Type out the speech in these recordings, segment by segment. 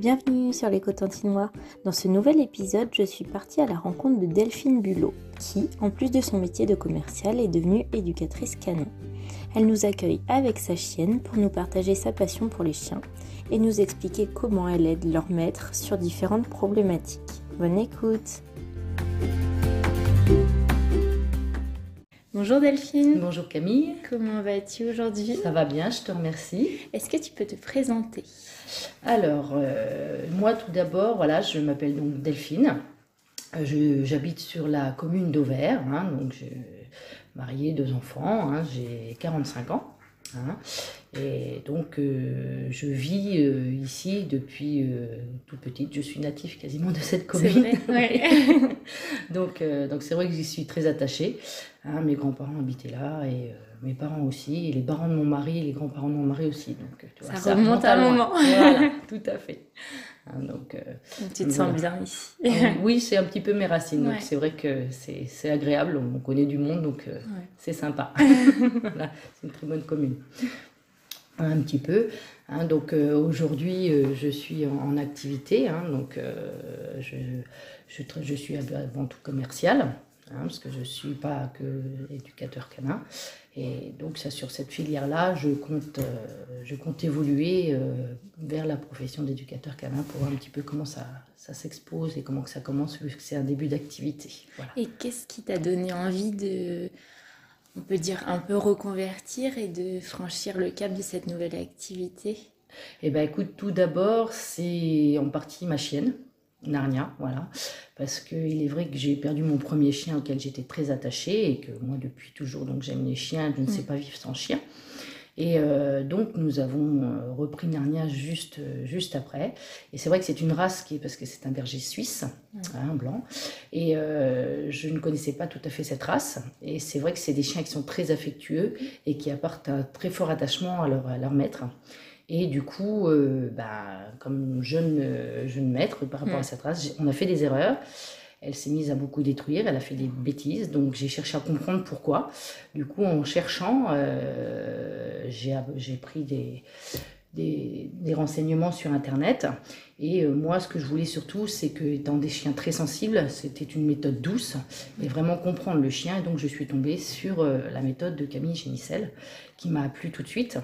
Bienvenue sur les Cotentinois. Dans ce nouvel épisode, je suis partie à la rencontre de Delphine Bulot, qui, en plus de son métier de commercial, est devenue éducatrice canin. Elle nous accueille avec sa chienne pour nous partager sa passion pour les chiens et nous expliquer comment elle aide leur maître sur différentes problématiques. Bonne écoute Bonjour Delphine. Bonjour Camille. Comment vas-tu aujourd'hui? Ça va bien, je te remercie. Est-ce que tu peux te présenter? Alors, euh, moi tout d'abord, voilà, je m'appelle donc Delphine. Euh, j'habite sur la commune d'Auvers, hein, donc j'ai marié, deux enfants, hein, j'ai 45 ans. Hein. et donc, euh, je vis euh, ici depuis euh, toute petite. Je suis native quasiment de cette commune. Vrai, donc, donc c'est vrai que j'y suis très attachée. Hein. mes grands-parents habitaient là et mes parents aussi, et les parents de mon mari et les grands-parents de mon mari aussi. Donc, tu vois, ça, remonte à un moment. voilà, tout à fait. Hein, donc, tu te sens bien ici. oui, c'est un petit peu mes racines. Donc c'est vrai que c'est agréable. On connaît du monde, donc c'est sympa. voilà, c'est une très bonne commune un petit peu. Hein, donc euh, aujourd'hui, euh, je suis en, activité, hein, donc euh, je, je, je, suis avant tout commercial, hein, parce que je ne suis pas que éducateur canin. Et donc ça, sur cette filière-là, je, compte je compte évoluer vers la profession d'éducateur canin pour voir un petit peu comment ça, ça s'expose et comment que ça commence, vu que c'est un début d'activité. Et qu'est-ce qui t'a donné envie de on peut dire, un peu reconvertir et de franchir le cap de cette nouvelle activité? Eh bien, écoute, tout d'abord, c'est en partie ma chienne, Narnia, voilà. Parce qu'il est vrai que j'ai perdu mon premier chien auquel j'étais très attachée et que moi, depuis toujours, donc j'aime les chiens, je ne sais mm. pas vivre sans chien. Et euh, donc nous avons euh, repris Narnia juste, euh, juste après. Et c'est vrai que c'est une race qui est, parce que c'est un berger suisse, un hein, blanc. Et je ne connaissais pas tout à fait cette race. Et c'est vrai que c'est des chiens qui sont très affectueux et qui apportent un très fort attachement à leur, à leur maître. Et du coup, bah, comme jeune, jeune maître par rapport à cette race, on a fait des erreurs. Elle s'est mise à beaucoup détruire, elle a fait des bêtises, donc j'ai cherché à comprendre pourquoi. Du coup, en cherchant, euh, j'ai pris des, des, renseignements sur Internet. Et euh, moi, ce que je voulais surtout, c'est que, étant des chiens très sensibles, c'était une méthode douce et vraiment comprendre le chien. Et donc, je suis tombée sur euh, la méthode de Camille Génicel, qui m'a plu tout de suite.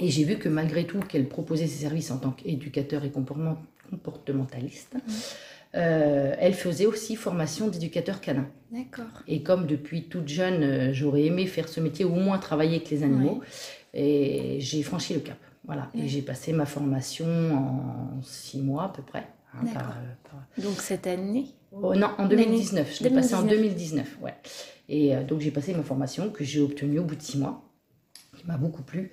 Et j'ai vu que malgré tout, qu'elle proposait ses services en tant qu'éducateur et comportementaliste. Mmh. Euh, elle faisait aussi formation d'éducateur canin. D'accord. Et comme depuis toute jeune, euh, j'aurais aimé faire ce métier, ou au moins travailler avec les animaux, et j'ai franchi le cap. Voilà. Et j'ai passé ma formation en six mois à peu près. Hein, euh, donc cette année oh, Non, en 2019. Je l'ai passé en 2019, ouais. Et donc j'ai passé ma formation que j'ai obtenue au bout de six mois, qui m'a beaucoup plu.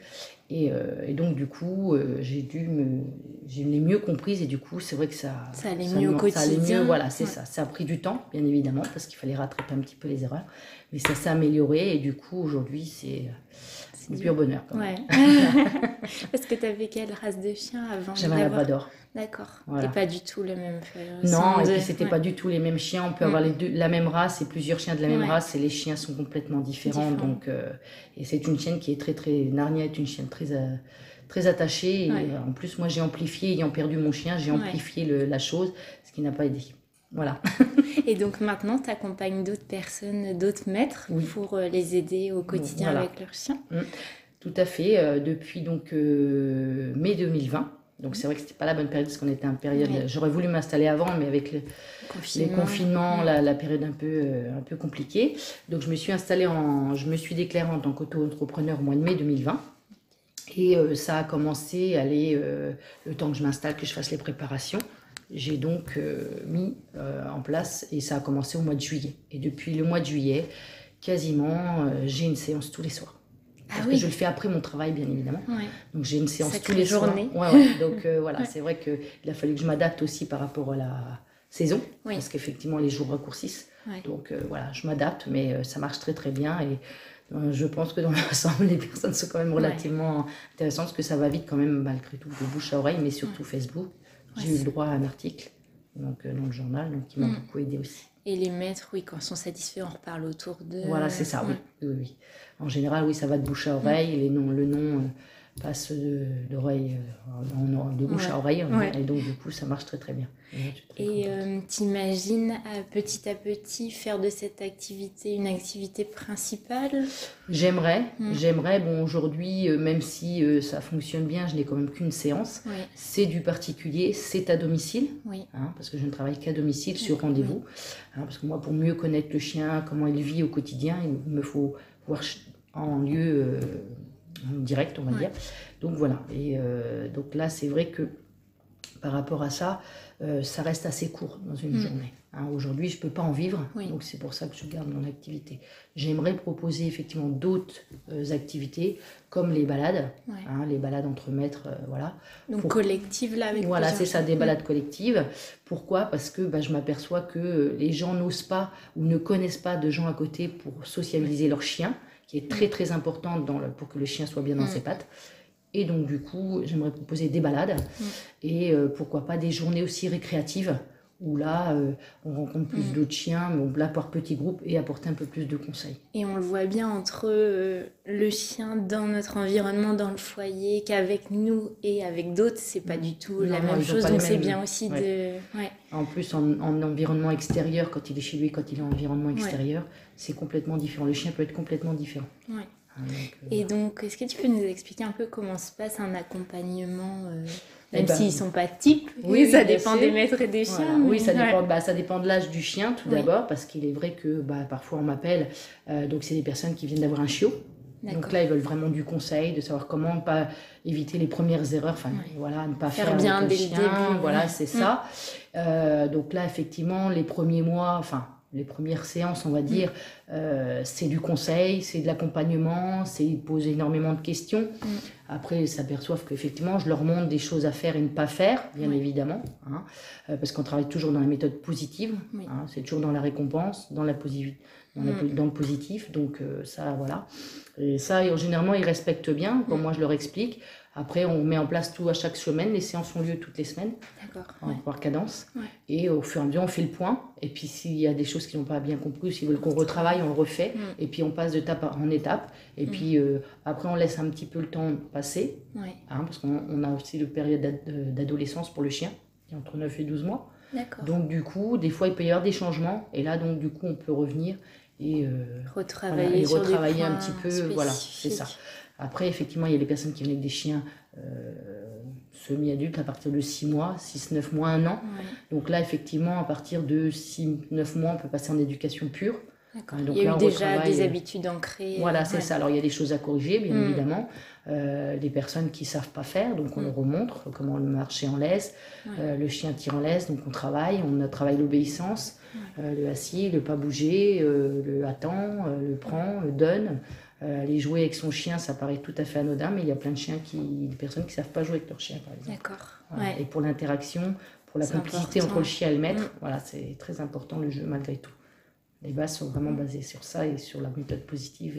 Euh, et, donc, du coup, euh, j'ai dû me. Je l'ai mieux comprise et du coup, c'est vrai que ça. Ça allait mieux au quotidien. Ça allait mieux, voilà, c'est ça. Ça a pris du temps, bien évidemment, parce qu'il fallait rattraper un petit peu les erreurs. Mais ça s'est amélioré et du coup, aujourd'hui, c'est. C'est du pur bonheur. Quand même. Ouais. Parce que tu avais quelle race de chien avant J'avais un labrador. D'accord. Voilà. pas du tout le même. Non, et puis c'était pas du tout les mêmes chiens. On peut avoir les deux, la même race et plusieurs chiens de la même race et les chiens sont complètement différents. Donc, euh, et c'est une chienne qui est très très. Narnia est une chienne très euh, très attachée. Et en plus, moi j'ai amplifié, ayant perdu mon chien, j'ai amplifié le, la chose, ce qui n'a pas aidé. Voilà. et donc maintenant, tu accompagnes d'autres personnes, d'autres maîtres pour euh, les aider au quotidien avec leurs chiens. Mm. Tout à fait. depuis donc mai 2020. Donc c'est vrai que c'était pas la bonne période parce qu'on était en période. J'aurais voulu m'installer avant, mais avec le, les confinements, la, période un peu euh, un peu compliquée. Donc je me suis installée en, je me suis déclarée en tant qu'auto-entrepreneur au mois de mai 2020. Et euh, ça a commencé à aller euh, le temps que je m'installe, que je fasse les préparations. J'ai donc mis en place et ça a commencé au mois de juillet. Et depuis le mois de juillet, quasiment, j'ai une séance tous les soirs. Ah Parce que je le fais après mon travail, bien évidemment. Donc j'ai une séance tous les journées. Ouais, Donc euh, voilà, c'est vrai qu'il a fallu que je m'adapte aussi par rapport à la saison. Parce qu'effectivement, les jours raccourcissent. Donc euh, voilà, je m'adapte, mais euh, ça marche très très bien. Et je pense que dans l'ensemble, les personnes sont quand même relativement intéressantes parce que ça va vite quand même, malgré tout, de bouche à oreille, mais surtout Facebook. J'ai eu le droit à un article donc, dans le journal, donc, qui m'a mm. beaucoup aidé aussi. Et les maîtres, oui, quand ils sont satisfaits, on reparle autour de. Voilà, c'est ça, oui. oui. En général, oui, ça va de bouche à oreille. Les noms, le nom, passe d'oreille de bouche à oreille. Et donc, du coup, ça marche très très bien. Et euh, t'imagines petit à petit faire de cette activité une activité principale? J'aimerais, hmm. j'aimerais. Bon, aujourd'hui, euh, même si euh, ça fonctionne bien, je n'ai quand même qu'une séance. C'est du particulier, c'est à domicile, hein, parce que je ne travaille qu'à domicile sur rendez-vous. Hein, parce que moi, pour mieux connaître le chien, comment il vit au quotidien, il me faut voir en lieu direct, on va dire. Donc voilà. Et donc là, c'est vrai que par rapport à ça, euh, ça reste assez court dans une mm. journée. Hein. Aujourd'hui, je ne peux pas en vivre, donc c'est pour ça que je garde mon activité. J'aimerais proposer effectivement d'autres euh, activités, comme les balades, hein, les balades entre maîtres, euh, voilà. Donc collectives là avec Voilà, c'est ça, des balades collectives. Pourquoi? Parce que bah, je m'aperçois que les gens n'osent pas ou ne connaissent pas de gens à côté pour sociabiliser leur chien, qui est très mm. très important dans pour que le chien soit bien dans ses pattes. Et donc, du coup, j'aimerais proposer des balades mm. et euh, pourquoi pas des journées aussi récréatives où là, euh, on rencontre plus mm. d'autres chiens, mais on là par petits groupes et apporter un peu plus de conseils. Et on le voit bien entre euh, le chien dans notre environnement, dans le foyer, qu'avec nous et avec d'autres, c'est pas du tout la même chose. Donc c'est bien aussi de. En plus, en, environnement extérieur, quand il est chez lui, quand il est en environnement extérieur, c'est complètement différent. Le chien peut être complètement différent. Et donc, est-ce que tu peux nous expliquer un peu comment se passe un accompagnement euh, même eh ben, s'ils ne sont pas types, oui, ça dépend des maîtres et des chiens. Oui, ça, dépend, bah, ça dépend de l'âge du chien tout d'abord, parce qu'il est vrai que bah, parfois on m'appelle, euh, donc c'est des personnes qui viennent d'avoir un chiot. Donc là, ils veulent vraiment du conseil, de savoir comment pas éviter les premières erreurs, enfin voilà, ne pas faire, faire bien dès le début. Voilà, c'est ça. donc là, effectivement, les premiers mois, enfin les premières séances, on va mm. dire, euh, c'est du conseil, c'est de l'accompagnement, c'est ils posent énormément de questions. Mm. Après, ils s'aperçoivent qu'effectivement, je leur montre des choses à faire et ne pas faire, bien évidemment, hein, euh, parce qu'on travaille toujours dans la méthode positive. Hein, c'est toujours dans la récompense, dans la dans, mm. dans, le positif. Donc euh, ça, voilà. Et ça, généralement, ils respectent bien, comme moi je leur explique. Après, on met en place tout à chaque semaine. Les séances ont lieu toutes les semaines. D'accord. Par cadence. Et au fur et à mesure, on fait le point. Et puis, s'il y a des choses qu'ils n'ont pas bien compris, s'ils veulent qu'on retravaille, on le refait. Mm. Et puis, on passe de d'étape en étape. Et mm. puis, euh, après, on laisse un petit peu le temps passer. Hein, parce qu'on a aussi une période d'adolescence pour le chien, qui est entre 9 et 12 mois. Donc, du coup, des fois, il peut y avoir des changements. Et là, donc, du coup, on peut revenir et euh, retravailler, retravailler un petit peu. Voilà, c'est ça. Après, effectivement, il y a des personnes qui viennent avec des chiens euh, semi-adultes à partir de 6 mois, 6, 9 mois, 1 an. Donc là, effectivement, à partir de 6, 9 mois, on peut passer en éducation pure. Donc il y a eu déjà des habitudes ancrées. Voilà, c'est ça. Alors il y a des choses à corriger, bien mm. évidemment. Euh, des personnes qui ne savent pas faire, donc on mm. leur remontre comment marcher en laisse. Euh, le chien tire en laisse, donc on travaille. On travaille l'obéissance, le assis, le pas bouger, le attend, le prend, le donne. Euh, aller jouer avec son chien, ça paraît tout à fait anodin, mais il y a plein de chiens qui, des personnes qui ne savent pas jouer avec leur chien, par exemple. D'accord. Et pour l'interaction, pour la complicité entre le chien et le maître, mm. voilà, c'est très important le jeu malgré tout. Les bases sont vraiment basées sur ça et sur la méthode positive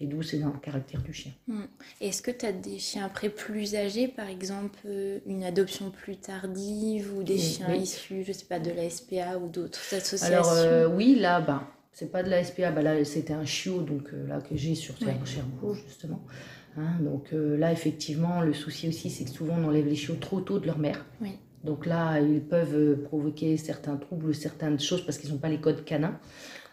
et, douce et dans le caractère du chien. Mm. Est-ce que tu as des chiens après plus âgés, par exemple euh, une adoption plus tardive ou des chiens issus, je sais pas, de la SPA ou d'autres associations? Alors euh, oui, là, ben, c'est pas de la SPA, bah là c'était un chiot donc euh, là que j'ai sur Cherbourg justement. Hein, donc euh, là effectivement le souci aussi c'est que souvent on enlève les chiots trop tôt de leur mère. Donc là ils peuvent euh, provoquer certains troubles, certaines choses parce qu'ils n'ont pas les codes canins.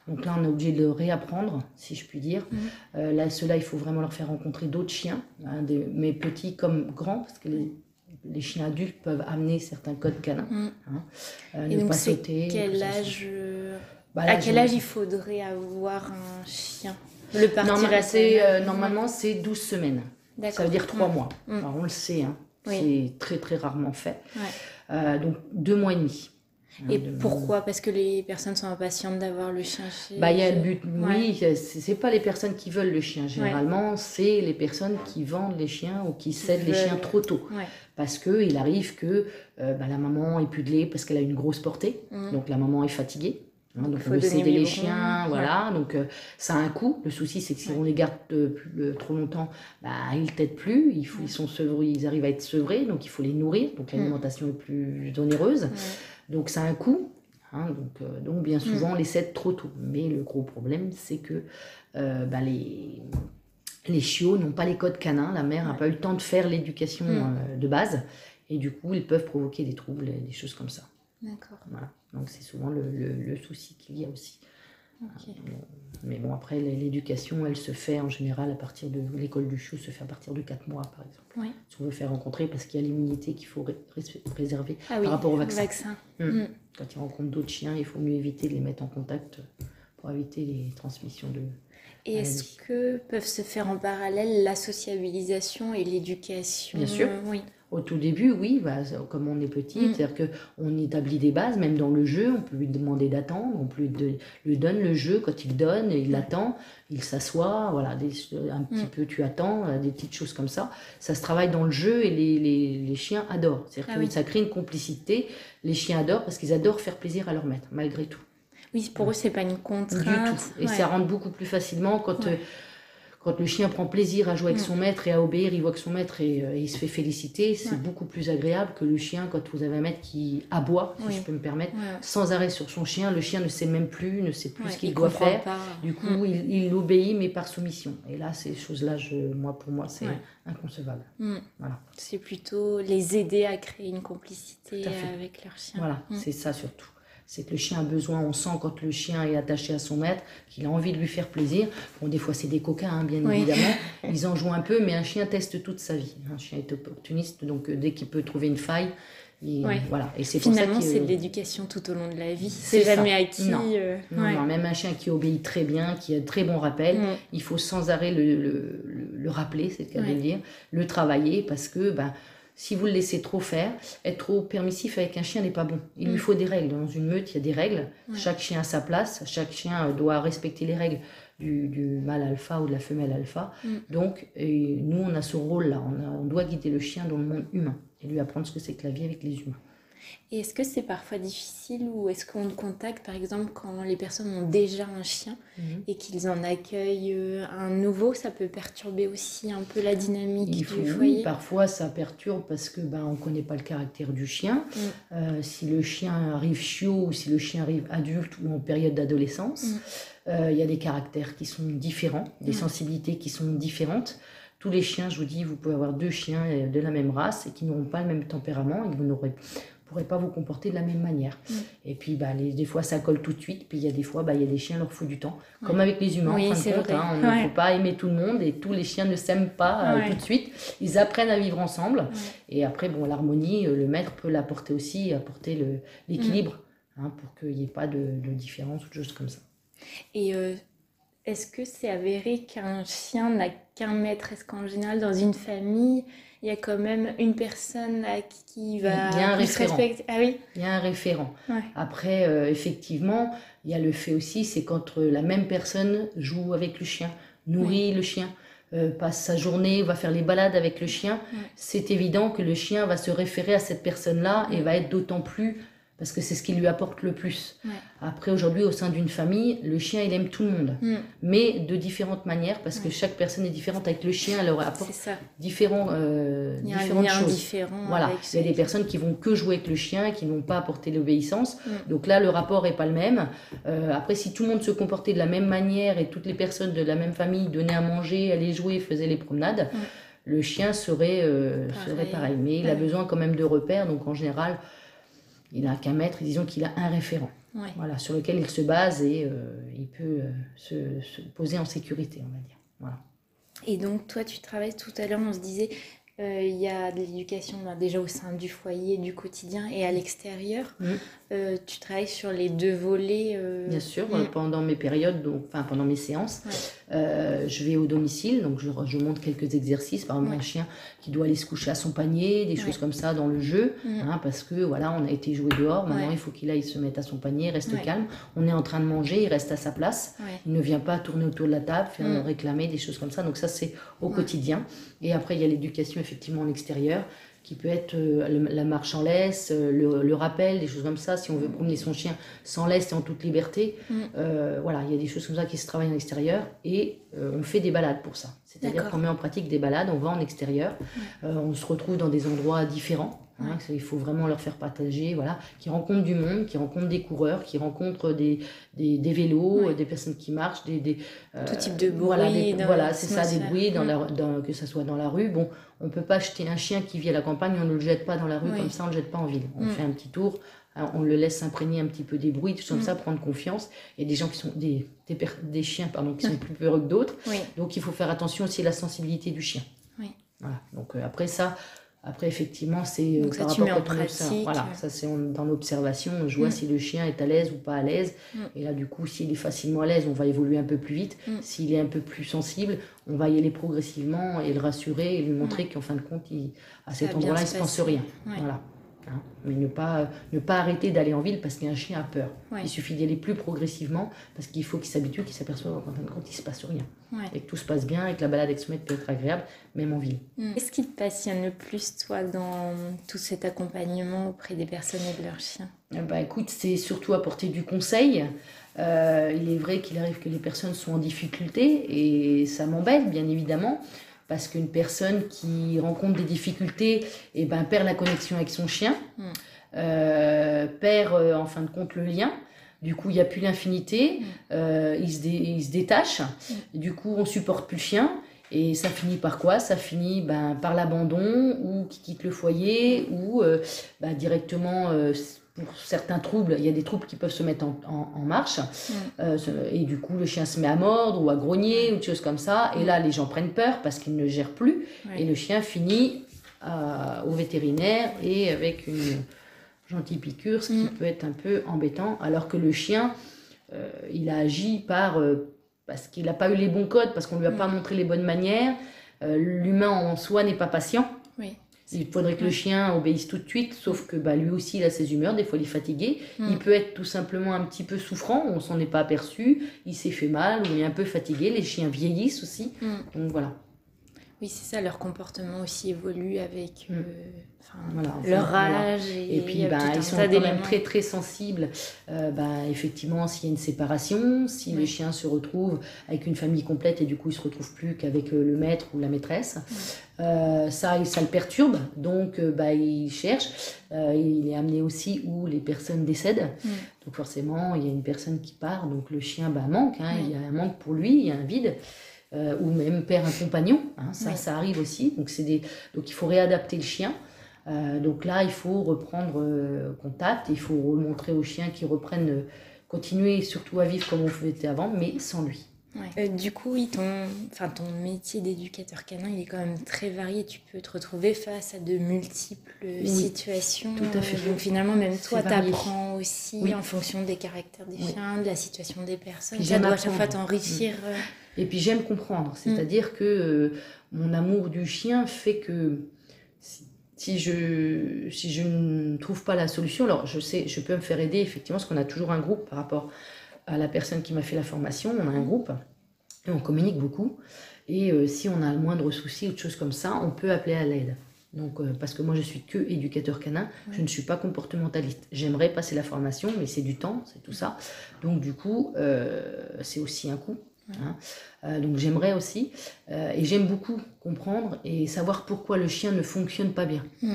Donc là on est obligé de réapprendre si je puis dire. Mmh. là ceux-là il faut vraiment leur faire rencontrer d'autres chiens, hein, mais petits comme grands parce que les, chiens adultes peuvent amener certains codes canins. Mmh. Hein, Et donc c'est quel âge bah à quel âge il faudrait avoir un chien? Le partir euh, Normalement, c'est 12 semaines. Ça veut dire 3 mm. mois. Mm. Alors, on le sait, hein. c'est très très rarement fait. Euh, donc, 2 mois et demi. Et pourquoi? Parce que les personnes sont impatientes d'avoir le chien chez bah, y a le but, Oui, c'est pas les personnes qui veulent le chien. Généralement, c'est les personnes qui vendent les chiens ou qui cèdent les chiens trop tôt. Parce qu'il arrive que euh, bah, la maman ait plus de lait parce qu'elle a une grosse portée. Mm. Donc la maman est fatiguée. Hein, donc on veut céder les chiens, voilà. Donc euh, ça a un coût. Le souci, c'est que si on les garde plus, trop longtemps, bah, ils ne t'aident plus. Ils, ils, sont sevrés, ils arrivent à être sevrés, donc il faut les nourrir. Donc mm. l'alimentation est plus onéreuse. Donc ça a un coût. Hein, donc, euh, donc bien souvent, mm. on les cède trop tôt. Mais le gros problème, c'est que euh, bah, les, Les chiots n'ont pas les codes canins, la mère n'a pas eu le temps de faire l'éducation Mm. euh, de base, et du coup, ils peuvent provoquer des troubles, des choses comme ça. D'accord. Voilà. Donc c'est souvent le, le- le souci qu'il y a aussi. Ok. Mais bon, après, l'é- l'éducation, elle se fait en général à partir de. L'école du chiot se fait à partir de 4 mois, par exemple. Oui. Si on veut faire rencontrer, parce qu'il y a l'immunité qu'il faut ré- ré- préserver Ah oui, par rapport au vaccin. vaccin. Mm. Mm. Quand ils rencontrent d'autres chiens, il faut mieux éviter de les mettre en contact pour éviter les transmissions de. Et est-ce que peuvent se faire en parallèle la sociabilisation et l'éducation? Bien sûr. Oui. Au tout début, oui, bah, comme on est petit, Mm. c'est-à-dire qu'on établit des bases, même dans le jeu, on peut lui demander d'attendre, on peut lui, de- lui donne le jeu, quand il donne, il attend, il s'assoit, voilà, des- un petit Mm. peu tu attends, des petites choses comme ça. Ça se travaille dans le jeu et les, les- les chiens adorent. C'est-à-dire Ah que oui. ça crée une complicité, les chiens adorent parce qu'ils adorent faire plaisir à leur maître, malgré tout. Oui, pour eux, c'est pas une Du contrainte. tout. Et Ouais. ça rentre beaucoup plus facilement quand, Ouais. euh, quand le chien prend plaisir à jouer avec son maître et à obéir, il voit que son maître et, euh, il se fait féliciter. C'est beaucoup plus agréable que le chien quand vous avez un maître qui aboie, si je peux me permettre, sans arrêt sur son chien. Le chien ne sait même plus, ne sait plus ce qu'il il doit faire. pas. Du coup, Mm. il, il obéit, mais par soumission. Et là, ces choses-là, moi, pour moi, c'est inconcevable. Mm. Voilà. C'est plutôt les aider à créer une complicité avec leur chien. Voilà, Mm. c'est ça surtout. C'est que le chien a besoin, on sent quand le chien est attaché à son maître, qu'il a envie de lui faire plaisir. Bon, des fois, c'est des coquins, hein, bien Oui. évidemment. Ils en jouent un peu, mais un chien teste toute sa vie. Un chien est opportuniste, donc euh, dès qu'il peut trouver une faille, il- Ouais. voilà. Et c'est Finalement, c'est de l'éducation tout au long de la vie. C'est C'est ça. jamais acquis. Non. euh, Non, ouais. non, même un chien qui obéit très bien, qui a de très bons rappels, Mm. il faut sans arrêt le, le- le- le rappeler, c'est le cas de le dire, le travailler, parce que ben, si vous le laissez trop faire, être trop permissif avec un chien n'est pas bon. Il Mm. lui faut des règles. Dans une meute, il y a des règles. Ouais. Chaque chien a sa place, chaque chien euh, doit respecter les règles du, du mâle alpha ou de la femelle alpha. Mm. Donc, nous, on a ce rôle-là. On doit guider le chien dans le monde humain et lui apprendre ce que c'est que la vie avec les humains. Et est-ce que c'est parfois difficile ou est-ce qu'on te contacte, par exemple, quand les personnes ont déjà un chien et qu'ils en accueillent euh, un nouveau, ça peut perturber aussi un peu la dynamique Il faut, du oui, foyer? parfois ça perturbe parce que ben, on ne connaît pas le caractère du chien. Mm. Euh, si le chien arrive chiot ou si le chien arrive adulte ou en période d'adolescence, Mm. euh, il y a des caractères qui sont différents, des Mm. sensibilités qui sont différentes. Tous les chiens, je vous dis, vous pouvez avoir deux chiens de la même race et qui n'auront pas le même tempérament et vous n'aurez pourrez pas vous comporter de la même manière. Mm. Et puis bah, les, des fois ça colle tout de suite, puis il y a des fois bah, il y a des chiens, leur faut du temps. Comme avec les humains, Oui, en fin de compte, hein, on ne peut pas aimer tout le monde et tous les chiens ne s'aiment pas euh, tout de suite. Ils apprennent à vivre ensemble. Et après, bon, l'harmonie, euh, le maître peut l'apporter aussi, apporter le- l'équilibre, Mm. hein, pour qu'il n'y ait pas de, de différence ou de choses comme ça. Et euh, est-ce que c'est avéré qu'un chien n'a qu'un maître Est-ce qu'en général, dans une famille, il y a quand même une personne à qui va Il y a un référent. Ah oui Il y a un référent. Ouais. Après, euh, effectivement, il y a le fait aussi, c'est quand euh, la même personne joue avec le chien, nourrit le chien, euh, passe sa journée, va faire les balades avec le chien, Ouais. c'est évident que le chien va se référer à cette personne-là et va être d'autant plus parce que c'est ce qui lui apporte le plus. Ouais. Après, aujourd'hui, au sein d'une famille, le chien, il aime tout le monde, Mm, mais de différentes manières parce que chaque personne est différente avec le chien, elle leur apporte différents, euh, Il y a un différentes lien choses. différent. Voilà, avec il y a des personnes qui vont que jouer avec le chien, qui n'ont pas apporté l'obéissance. Mm. Donc là, le rapport est pas le même. Euh, après, si tout le monde se comportait de la même manière et toutes les personnes de la même famille donnaient à manger, allaient jouer, faisaient les promenades, Mm. le chien serait, euh, Pareil. serait pareil. Mais il a besoin quand même de repères. Donc en général, il n'a qu'un maître. Disons qu'il a un référent. Ouais. Voilà, sur lequel il se base et euh, il peut euh, se, se poser en sécurité, on va dire. Voilà. Et donc, toi, tu travailles tout à l'heure, on se disait, euh, il y a de l'éducation ben, déjà au sein du foyer, du quotidien et à l'extérieur. Mhm. Euh, tu travailles sur les deux volets. euh, Bien sûr, euh, pendant mes périodes, donc, enfin pendant mes séances, Ouais. euh, je vais au domicile, donc je, je montre quelques exercices, par exemple Ouais. un chien qui doit aller se coucher à son panier, des Ouais. choses comme ça dans le jeu, Mm. hein, parce que voilà, on a été joué dehors, maintenant il faut qu'il aille se mettre à son panier, reste calme, on est en train de manger, il reste à sa place, il ne vient pas tourner autour de la table, faire Mm. réclamer des choses comme ça, donc ça c'est au quotidien. Et après il y a l'éducation effectivement en extérieur, qui peut être euh, la marche en laisse, euh, le, le rappel, des choses comme ça, si on veut promener son chien sans laisse et en toute liberté. Mm. Euh, voilà, il y a des choses comme ça qui se travaillent en extérieur et euh, on fait des balades pour ça. C'est-à-dire qu'on met en pratique des balades, on va en extérieur, euh, on se retrouve dans des endroits différents. Hein, il faut vraiment leur faire partager, voilà, qui rencontrent du monde, qui rencontrent des coureurs, qui rencontrent des, des, des vélos, des personnes qui marchent, des, des tout type de bruit. Voilà, voilà c'est ça, des bruits, dans la, dans, que ça soit dans la rue. Bon, on peut pas acheter un chien qui vit à la campagne, on ne le jette pas dans la rue comme ça, on le jette pas en ville. On fait un petit tour, hein, on le laisse s'imprégner un petit peu des bruits, tout comme ça, prendre confiance. Et des gens qui sont des, des, des chiens pardon, qui sont plus peureux que d'autres. Donc il faut faire attention aussi à la sensibilité du chien. Voilà. Donc euh, après ça, après, effectivement, c'est euh, par rapport à ton Voilà, ça c'est dans l'observation, je vois mm. si le chien est à l'aise ou pas à l'aise. Mm. Et là, du coup, s'il est facilement à l'aise, on va évoluer un peu plus vite. Mm. S'il est un peu plus sensible, on va y aller progressivement et le rassurer et lui montrer qu'en fin de compte, il, à cet endroit-là, il ne se pense rien. Voilà. Hein. Mais ne pas, ne pas arrêter d'aller en ville parce qu'un chien a peur. Il suffit d'y aller plus progressivement parce qu'il faut qu'il s'habitue, qu'il s'aperçoive qu'en fin de compte, il ne se passe rien. Et que tout se passe bien et que la balade avec ce maître peut être agréable, même en ville. Hmm. Qu'est-ce qui te passionne le plus, toi, dans tout cet accompagnement auprès des personnes et de leurs chiens? Bah, Écoute, c'est surtout apporter du conseil. Euh, il est vrai qu'il arrive que les personnes sont en difficulté et ça m'embête, bien évidemment parce qu'une personne qui rencontre des difficultés et eh ben, perd la connexion avec son chien, hmm. euh, perd euh, en fin de compte le lien. Du coup, il n'y a plus l'infinité, hmm. euh, il, se il, se détache. Hmm. Du coup, on supporte plus le chien. Et ça finit par quoi? Ça finit ben, par l'abandon, ou qui quitte le foyer, ou ben, directement pour certains troubles, il y a des troubles qui peuvent se mettre en, marche. Mm. Euh, et du coup, le chien se met à mordre ou à grogner ou des choses comme ça. Et là, les gens prennent peur parce qu'ils ne gèrent plus. Et le chien finit euh, au vétérinaire et avec une gentille piqûre, ce qui mm. peut être un peu embêtant. Alors que le chien, euh, il a agi par, parce qu'il n'a pas eu les bons codes, parce qu'on ne lui a pas mm. montré les bonnes manières. L'humain en soi n'est pas patient. Oui. Il faudrait que le chien obéisse tout de suite, sauf que bah, lui aussi, il a ses humeurs, des fois il est fatigué. Mm. Il peut être tout simplement un petit peu souffrant, on s'en est pas aperçu, il s'est fait mal, ou il est un peu fatigué. Les chiens vieillissent aussi. Mm. Donc voilà. Oui, c'est ça, leur comportement aussi évolue avec mm. euh, leur âge. Et, puis, bah, ils sont quand même très très sensibles. Euh, bah, effectivement, s'il y a une séparation, si le chien se retrouve avec une famille complète et du coup il se retrouve plus qu'avec euh, le maître ou la maîtresse, ça, ça le perturbe. Donc, bah, il cherche. il est amené aussi où les personnes décèdent. Donc forcément, il y a une personne qui part, donc le chien bah, manque. Hein. Il y a un manque pour lui, il y a un vide. Euh, ou même perd un compagnon, hein, ça, ça arrive aussi. Donc, des... donc il faut réadapter le chien. Euh, donc là, il faut reprendre euh, contact, il faut remontrer au chien qu'il reprenne, continuer surtout à vivre comme on faisait avant, mais sans lui. du coup, oui, ton, enfin, ton métier d'éducateur canin, il est quand même très varié. Tu peux te retrouver face à de multiples situations. Tout à fait. Donc finalement, même toi, tu apprends aussi en fonction des caractères des chiens, de la situation des personnes. Ça doit à chaque fois t'enrichir. Et puis j'aime comprendre, c'est-à-dire que euh, mon amour du chien fait que si je, si je ne trouve pas la solution, alors je sais, je peux me faire aider effectivement, parce qu'on a toujours un groupe par rapport à la personne qui m'a fait la formation, on a un groupe et on communique beaucoup. Et euh, si on a le moindre souci ou de choses comme ça, on peut appeler à l'aide. Donc, euh, parce que moi, je suis que éducateur canin, je ne suis pas comportementaliste. J'aimerais passer la formation, mais c'est du temps, c'est tout ça. Donc, du coup, c'est aussi un coût. Hein. Euh, donc j'aimerais aussi, euh, et j'aime beaucoup comprendre et savoir pourquoi le chien ne fonctionne pas bien. Mm.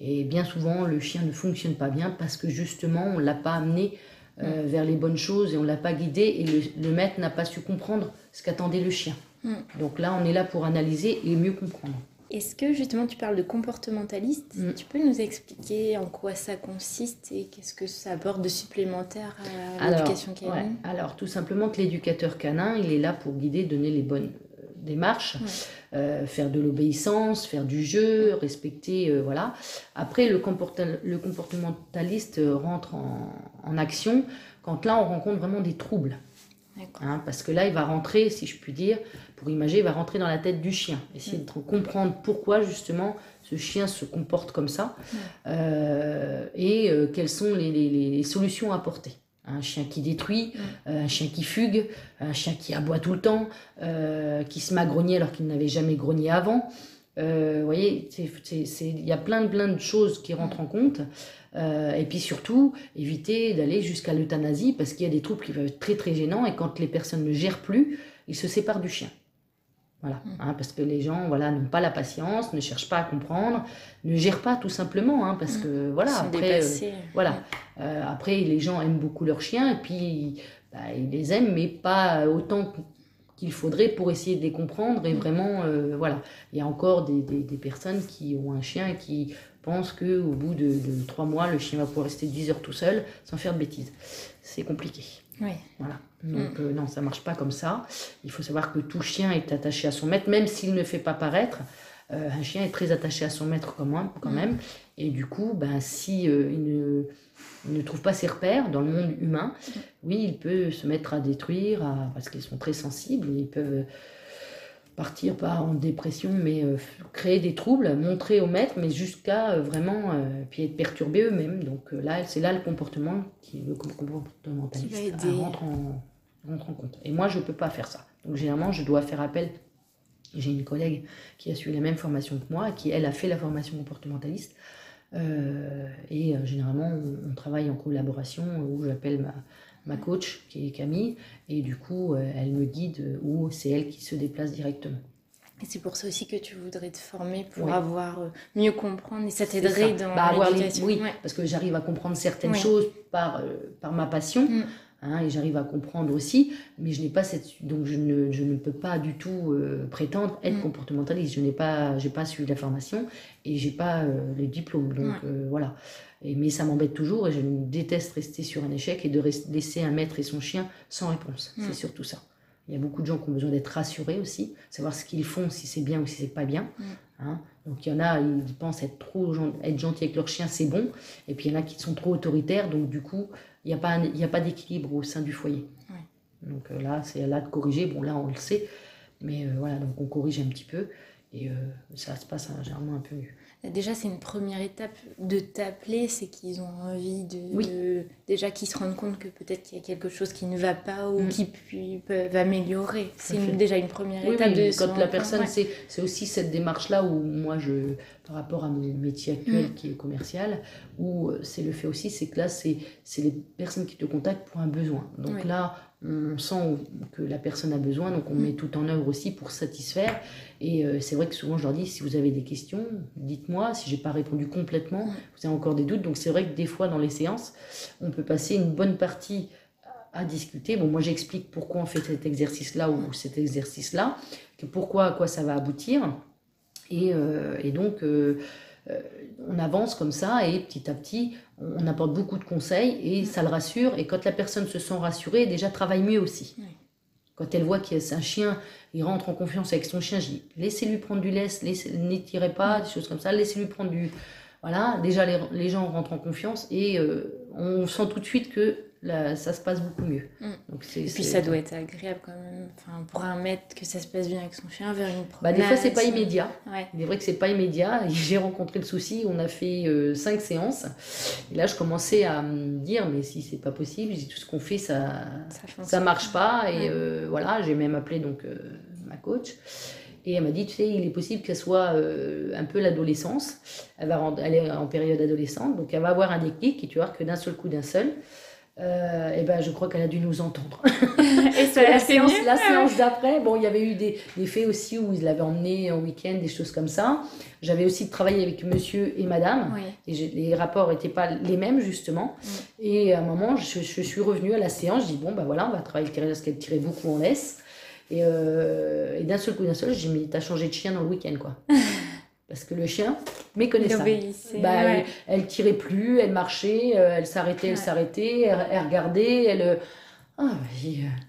Et bien souvent, le chien ne fonctionne pas bien parce que justement, on ne l'a pas amené euh, mm. vers les bonnes choses et on ne l'a pas guidé et le, maître n'a pas su comprendre ce qu'attendait le chien. Mm. Donc là, on est là pour analyser et mieux comprendre. Est-ce que justement tu parles de comportementaliste? Mm. Tu peux nous expliquer en quoi ça consiste et qu'est-ce que ça apporte de supplémentaire à l'éducation canine Alors tout simplement que l'éducateur canin, il est là pour guider, donner les bonnes euh, démarches, euh, faire de l'obéissance, faire du jeu, respecter, euh, voilà. Après, le, le comportementaliste rentre en, en, action quand là on rencontre vraiment des troubles. Hein, parce que là, il va rentrer, si je puis dire, pour imager, il va rentrer dans la tête du chien. Essayer de comprendre pourquoi justement ce chien se comporte comme ça euh, et euh, quelles sont les, solutions à apporter. Un chien qui détruit, euh, un chien qui fugue, un chien qui aboie tout le temps, qui se met à grogner alors qu'il n'avait jamais grogné avant. Vous voyez, il y a plein de, plein de choses qui rentrent en compte. Euh, et puis surtout, éviter d'aller jusqu'à l'euthanasie parce qu'il y a des troubles qui peuvent être très très gênants et quand les personnes ne gèrent plus, ils se séparent du chien. Voilà, mm. hein, parce que les gens voilà, n'ont pas la patience, ne cherchent pas à comprendre, ne gèrent pas tout simplement, hein, parce mm. que voilà, après, euh, voilà, euh, après les gens aiment beaucoup leurs chiens et puis bah, ils les aiment, mais pas autant qu'il faudrait pour essayer de les comprendre et mm. vraiment, euh, voilà, il y a encore des, des, personnes qui ont un chien et qui pensent qu'au bout de, de, trois mois, le chien va pouvoir rester 10 heures tout seul sans faire de bêtises. C'est compliqué. Oui. Voilà. Donc mm. euh, non, ça marche pas comme ça. Il faut savoir que tout chien est attaché à son maître, même s'il ne fait pas paraître. Euh, un chien est très attaché à son maître quand même. Quand même. Et du coup, ben, si il, ne, trouve pas ses repères dans le monde humain, oui, il peut se mettre à détruire, parce qu'ils sont très sensibles. Ils peuvent partir pas en dépression, mais euh, créer des troubles, montrer au maître, mais jusqu'à euh, vraiment euh, puis être perturbés eux-mêmes. Donc là, c'est là le comportement qui le comportementaliste rentre en, rentre en compte. Et moi, je peux pas faire ça. Donc généralement, je dois faire appel. J'ai une collègue qui a suivi la même formation que moi, qui elle a fait la formation comportementaliste. Et généralement, on, on, travaille en collaboration où j'appelle ma, ma coach qui est Camille, et du coup, euh, elle me guide ou c'est elle qui se déplace directement. Et c'est pour ça aussi que tu voudrais te former pour avoir euh, mieux comprendre et ça t'aiderait dans bah, l'éducation. Oui, parce que j'arrive à comprendre certaines choses par, euh, par ma passion. Mm. Hein, et j'arrive à comprendre aussi, mais je n'ai pas cette donc je ne, je ne peux pas du tout prétendre être mm. comportementaliste. Je n'ai pas j'ai pas suivi la formation et j'ai pas les diplômes, donc voilà mais ça m'embête toujours et je déteste rester sur un échec et de laisser un maître et son chien sans réponse. C'est mm. surtout ça. Il y a beaucoup de gens qui ont besoin d'être rassurés aussi, savoir ce qu'ils font, si c'est bien ou si c'est pas bien. Mm. Hein. Donc il y en a, ils pensent être trop être gentils avec leur chien, c'est bon. Et puis il y en a qui sont trop autoritaires, donc du coup, il n'y a pas, a pas d'équilibre au sein du foyer. Donc euh, là, c'est là de corriger. Bon, là, on le sait. Mais euh, voilà, donc on corrige un petit peu. Et euh, ça se passe hein, généralement un peu mieux. Déjà, c'est une première étape de t'appeler, c'est qu'ils ont envie de. Déjà qu'ils se rendent compte que peut-être qu'il y a quelque chose qui ne va pas ou mm. qui peuvent améliorer. C'est déjà une première étape de. Quand la personne, c'est aussi cette démarche-là où moi, je, par rapport à mon métier actuel mm. qui est commercial, où euh, c'est le fait aussi, c'est que là, c'est les personnes qui te contactent pour un besoin. Donc là, on sent que la personne a besoin, donc on mm. met tout en œuvre aussi pour satisfaire. Et euh, c'est vrai que souvent je leur dis, si vous avez des questions, dites-moi. Si j'ai pas répondu complètement, mm. vous avez encore des doutes. Donc c'est vrai que des fois dans les séances, on peut passer une bonne partie à discuter. Bon, moi j'explique pourquoi on fait cet exercice-là ou cet exercice-là, pourquoi, à quoi ça va aboutir. Et, euh, et donc, euh, on avance comme ça et petit à petit, on apporte beaucoup de conseils et ça le rassure. Et quand la personne se sent rassurée, déjà travaille mieux aussi. Quand elle voit qu'il y a un chien, il rentre en confiance avec son chien, je dis laissez-lui prendre du lait, n'étirez pas, des choses comme ça, laissez-lui prendre du. Voilà, déjà les, gens rentrent en confiance et euh, on sent tout de suite que ça se passe beaucoup mieux. Mm. Donc et puis ça doit être agréable quand même, enfin, pour un maître que ça se passe bien avec son chien vers une promenade. Bah, des fois c'est pas immédiat. Il est vrai que c'est pas immédiat. J'ai rencontré le souci, on a fait euh, cinq séances. Et là je commençais à me dire mais si c'est pas possible, tout ce qu'on fait ça ça, marche pas et euh, voilà, j'ai même appelé donc euh, ma coach. Et elle m'a dit, tu sais, il est possible qu'elle soit un peu l'adolescence. Elle, va, elle est en période adolescente, donc elle va avoir un déclic et tu vois que d'un seul coup, d'un seul, euh, et ben je crois qu'elle a dû nous entendre. et ça la séance, la séance d'après, bon, il y avait eu des, des, faits aussi où ils l'avaient emmené en week-end, des choses comme ça. J'avais aussi travaillé avec monsieur et madame, et les rapports n'étaient pas les mêmes justement. Et à un moment, je, je, suis revenue à la séance, je dis bon, ben voilà, on va travailler avec Thérèse parce qu'elle tirait beaucoup en laisse. Et, euh, et d'un seul coup, d'un seul, j'ai dit, t'as changé de chien dans le week-end, quoi. Parce que le chien méconnaissait. Bah, elle, tirait plus, elle marchait, euh, elle s'arrêtait, elle s'arrêtait, elle, regardait, elle. Euh, euh,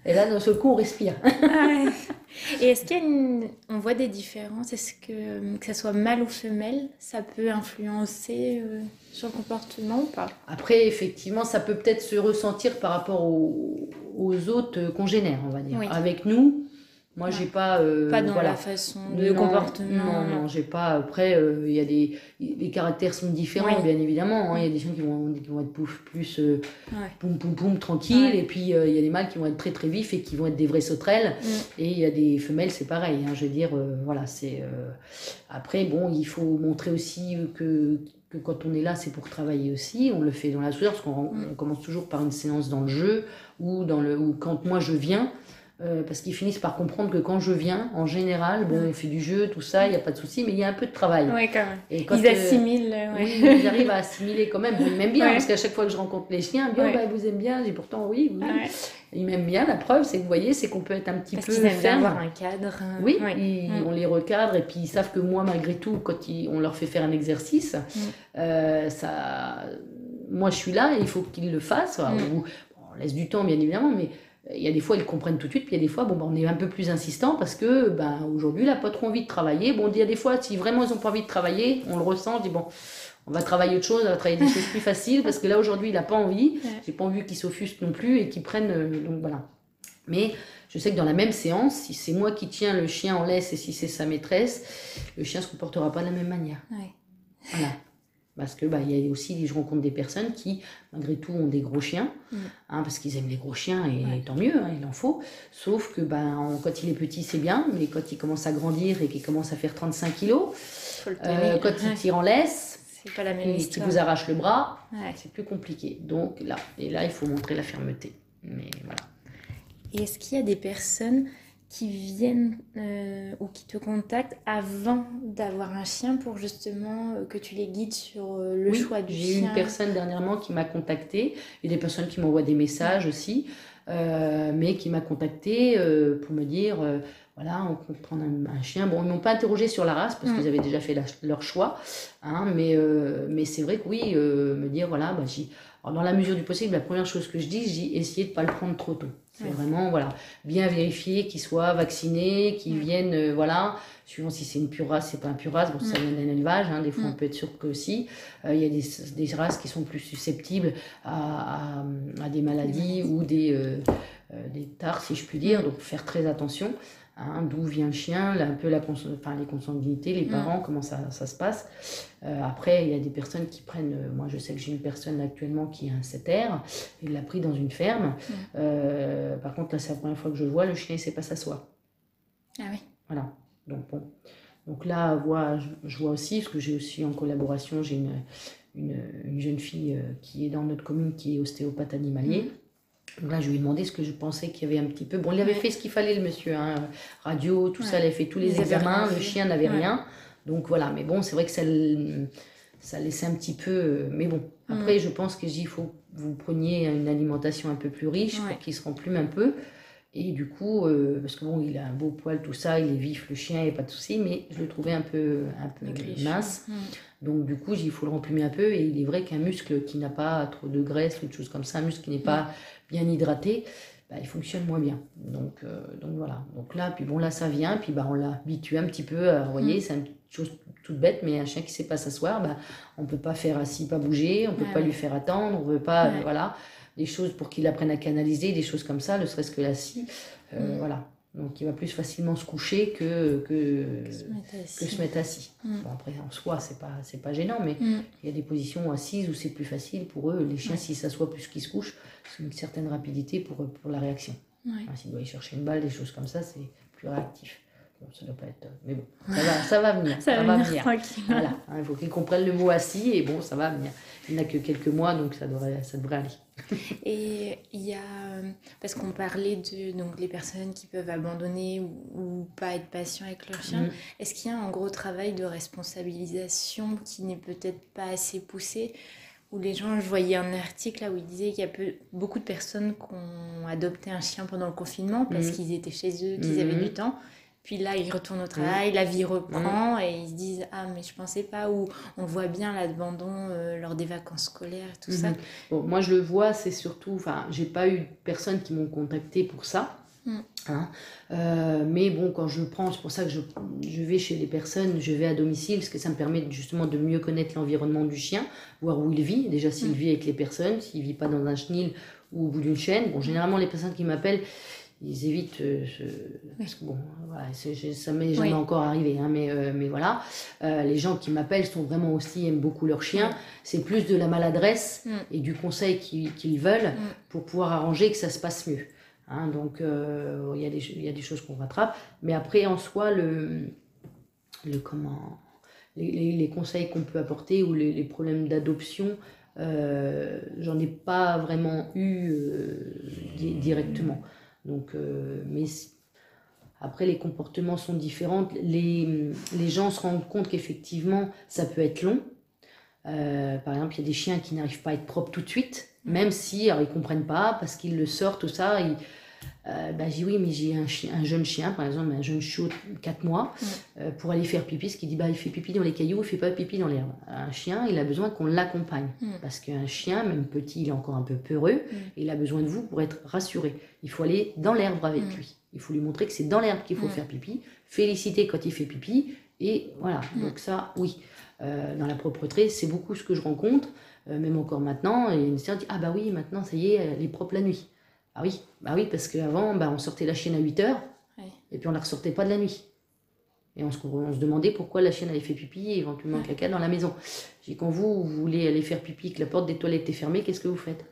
et là, d'un seul coup, on respire. Et est-ce qu'on voit des différences? Est-ce que, que ce soit mâle ou femelle, ça peut influencer sur le comportement ou pas? Après, effectivement, ça peut peut-être se ressentir par rapport aux, aux autres congénères, on va dire. Avec nous, moi, j'ai pas. Euh, pas dans la façon de comportement. Non, non, j'ai pas. Après, euh, il y a des. Les caractères sont différents, bien évidemment. Hein. Il y a des chiens qui vont, qui vont être plus. Euh, poum, poum, poum, tranquilles. Et puis, il y a des mâles qui vont être très, très vifs et qui vont être des vraies sauterelles. Mm. Et il y a des femelles, c'est pareil. Hein. Je veux dire, voilà, c'est. Après, bon, il faut montrer aussi que, que quand on est là, c'est pour travailler aussi. On le fait dans la douceur, parce qu'on mm. commence toujours par une séance dans le jeu ou, dans le, ou quand moi je viens. Euh, parce qu'ils finissent par comprendre que quand je viens, en général, bon, on fait du jeu, tout ça, il n'y a pas de souci, mais il y a un peu de travail. Oui, quand même. Et quand, ils assimilent. Oui, ils arrivent à assimiler quand même. ils m'aiment bien, parce qu'à chaque fois que je rencontre les chiens, bien, bah, vous aiment bien, j'ai pourtant oui, oui. Ils m'aiment bien. La preuve, c'est que vous voyez, c'est qu'on peut être un petit parce peu aiment bien avoir un cadre. Oui, on les recadre et puis ils savent que moi, malgré tout, quand on leur fait faire un exercice, euh, ça, moi, je suis là et il faut qu'ils le fassent. on laisse du temps, bien évidemment, mais il y a des fois, ils comprennent tout de suite, puis il y a des fois, bon, ben, on est un peu plus insistant parce que ben, aujourd'hui, il n'a pas trop envie de travailler. Bon, il y a des fois, si vraiment ils n'ont pas envie de travailler, on le ressent, on dit bon, on va travailler autre chose, on va travailler des choses plus faciles parce que là, aujourd'hui, il n'a pas envie. J'ai pas envie qu'il s'offusque non plus et qu'il prenne. Euh, donc voilà. Mais je sais que dans la même séance, si c'est moi qui tiens le chien en laisse et si c'est sa maîtresse, le chien se comportera pas de la même manière. Voilà. Parce que bah, y a aussi, je rencontre des personnes qui, malgré tout, ont des gros chiens, mm. hein, parce qu'ils aiment les gros chiens, et tant mieux, hein, il en faut. Sauf que bah, quand il est petit, c'est bien, mais quand il commence à grandir et qu'il commence à faire 35 kilos, euh, quand il tire en laisse, pas la même et qu'il vous arrache le bras, c'est plus compliqué. Donc là, et là, il faut montrer la fermeté. Mais voilà. Et est-ce qu'il y a des personnes qui viennent euh, ou qui te contactent avant d'avoir un chien pour justement euh, que tu les guides sur euh, le choix du chien. J'ai une personne dernièrement qui m'a contacté et des personnes qui m'envoient des messages aussi, mais qui m'a contacté pour me dire voilà, on peut prendre un, chien. Bon, ils m'ont pas interrogé sur la race parce qu'ils mm. avaient déjà fait leur choix, hein, mais, mais c'est vrai que oui, me dire voilà, bah, dans la mesure du possible, la première chose que je dis, j'ai essayé de pas le prendre trop tôt. C'est vraiment, voilà, bien vérifier qu'il soit vacciné, qu'il vienne, euh, voilà, suivant si c'est une pure race, c'est pas une pure race, bon, ça vient d'un élevage, hein, des fois on peut être sûr que aussi. Euh, il y a des, des, races qui sont plus susceptibles à, à, des maladies ou des, euh, des tares, si je puis dire, donc faire très attention. Hein, d'où vient le chien, un peu la enfin, les consanguinités, les mm. parents, comment ça, ça, se passe. Euh, après, il y a des personnes qui prennent, euh, moi je sais que j'ai une personne actuellement qui a un setter, il l'a pris dans une ferme. Mm. Euh, par contre, là c'est la première fois que je le vois, le chien ne sait pas s'asseoir. Ah oui. Voilà, donc bon. Donc là, je, vois aussi, parce que j'ai aussi en collaboration, j'ai une, une, une, jeune fille qui est dans notre commune qui est ostéopathe animalier. Mm. Donc là, je lui ai demandé ce que je pensais qu'il y avait un petit peu. Bon, il avait fait ce qu'il fallait, le monsieur. Hein. Radio, tout ça, il avait fait tous les examens. Le chien n'avait rien. Donc voilà, mais bon, c'est vrai que ça, ça laissait un petit peu. Euh, mais bon, après, mm. je pense que il faut que vous preniez une alimentation un peu plus riche pour qu'il se remplume un peu. Et du coup, euh, parce que bon, il a un beau poil, tout ça, il est vif, le chien, il n'y a pas de souci, mais je le trouvais un peu, un peu mince. Mm. Donc du coup, il faut le remplumer un peu. Et il est vrai qu'un muscle qui n'a pas trop de graisse ou de choses comme ça, un muscle qui n'est pas mm. Bien hydraté, bah, il fonctionne moins bien. Donc, euh, donc voilà. Donc là, puis bon, là, ça vient, puis bah, on l'a habitué un petit peu. vous voyez, c'est une chose toute bête, mais un chien qui ne sait pas s'asseoir, bah, on ne peut pas faire assis, pas bouger, on ne peut pas lui faire attendre, on ne veut pas, voilà des choses pour qu'il apprenne à canaliser, des choses comme ça, ne serait-ce que la scie. Euh, mm. Voilà. Donc il va plus facilement se coucher que, que, que se mettre assis. Mm. après, en soi, c'est pas, c'est pas gênant, mais mm. il y a des positions assises où c'est plus facile pour eux. Les chiens, s'ils s'assoient plus qu'ils se couchent, c'est une certaine rapidité pour, pour la réaction. S'ils doivent chercher une balle, des choses comme ça, c'est plus réactif. Bon, ça doit pas être. Mais bon, ça va, ça va venir. ça, va venir. Voilà. Hein, il faut qu'ils comprennent le mot assis et bon, ça va venir. Il n'a que quelques mois, donc ça devrait, ça devrait aller. et il y a. Parce qu'on parlait de donc, les personnes qui peuvent abandonner ou, pas être patients avec leur chien. Mm. Est-ce qu'il y a un gros travail de responsabilisation qui n'est peut-être pas assez poussé? Où les gens, je voyais un article là où il disait qu'il y a peu, beaucoup de personnes qui ont adopté un chien pendant le confinement parce mm. qu'ils étaient chez eux, qu'ils avaient mm. du temps puis là, ils retournent au travail, la vie reprend et ils se disent Ah, mais je pensais pas, ou on voit bien l'abandon euh, lors des vacances scolaires, tout ça. Mhm. Bon, moi, je le vois, c'est surtout, enfin, j'ai pas eu de personnes qui m'ont contacté pour ça. Mm. Hein. Euh, mais bon, quand je prends, c'est pour ça que je, je, vais chez les personnes, je vais à domicile, parce que ça me permet justement de mieux connaître l'environnement du chien, voir où il vit, déjà s'il mm. vit avec les personnes, s'il vit pas dans un chenil ou au bout d'une chaîne. Bon, généralement, les personnes qui m'appellent, ils évitent euh, ce... bon voilà, ça m'est jamais encore arrivé hein, mais, euh, mais voilà. Euh, les gens qui m'appellent sont vraiment aussi aiment beaucoup leur chien c'est plus de la maladresse mm. et du conseil qu'ils veulent mm. pour pouvoir arranger que ça se passe mieux hein, donc il y, a des, y a des choses qu'on rattrape. Mais après en soi le, le comment les, les, conseils qu'on peut apporter ou les, les problèmes d'adoption j'en ai pas vraiment eu directement Donc, euh, mais après, les comportements sont différents. Les, les gens se rendent compte qu'effectivement, ça peut être long. Euh, par exemple, il y a des chiens qui n'arrivent pas à être propres tout de suite, même si alors, ils comprennent pas parce qu'ils le sortent, tout ça. Euh, bah, j'ai oui, mais j'ai un, chien, un jeune chien, par exemple, un jeune chiot de 4 mois, mm. euh, pour aller faire pipi, ce qui dit bah, il fait pipi dans les cailloux, il fait pas pipi dans l'herbe. Un chien, il a besoin qu'on l'accompagne. Mm. Parce qu'un chien, même petit, il est encore un peu peureux, il a besoin de vous pour être rassuré. Il faut aller dans l'herbe avec lui. Il faut lui montrer que c'est dans l'herbe qu'il faut faire pipi, féliciter quand il fait pipi, et voilà. Donc, ça, oui. Euh, dans la propreté, c'est beaucoup ce que je rencontre, euh, même encore maintenant. Et une sœur dit Ah bah oui, maintenant ça y est, elle est propre la nuit. Ah oui, bah oui, parce qu'avant, bah, on sortait la chienne à 8 heures, et puis on la ressortait pas de la nuit. Et on se, on se, demandait pourquoi la chienne avait fait pipi et éventuellement caca dans la maison. J'ai quand vous, vous voulez aller faire pipi, que la porte des toilettes est fermée, qu'est-ce que vous faites?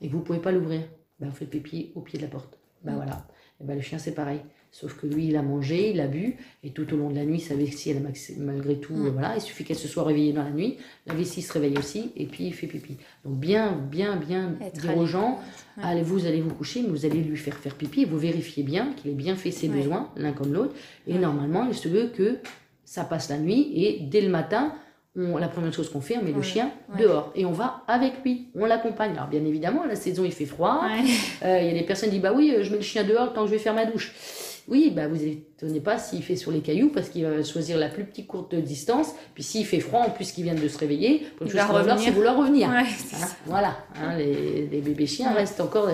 Et que vous pouvez pas l'ouvrir. Bah, vous faites pipi au pied de la porte. Bah voilà. Et bah, le chien, c'est pareil. Sauf que lui, il a mangé, il a bu, et tout au long de la nuit, sa vessie, elle a malgré tout, mm. voilà, il suffit qu'elle se soit réveillée dans la nuit, la vessie se réveille aussi, et puis il fait pipi. Donc bien, bien, bien dire aux gens, allez, vous allez vous coucher, mais vous allez lui faire faire pipi, et vous vérifiez bien qu'il ait bien fait ses besoins, l'un comme l'autre, et normalement, il se veut que ça passe la nuit, et dès le matin, la première chose qu'on fait, on met le chien dehors et on va avec lui, on l'accompagne. Alors bien évidemment, la saison il fait froid, euh, il y a des personnes qui disent bah oui, je mets le chien dehors quand je vais faire ma douche. Oui, bah vous étonnez pas s'il fait sur les cailloux parce qu'il va choisir la plus petite courte distance. Puis s'il fait froid, en plus qu'il vient de se réveiller, pour une chose c'est vouloir revenir. Hein, voilà, hein, les, bébés chiens restent encore.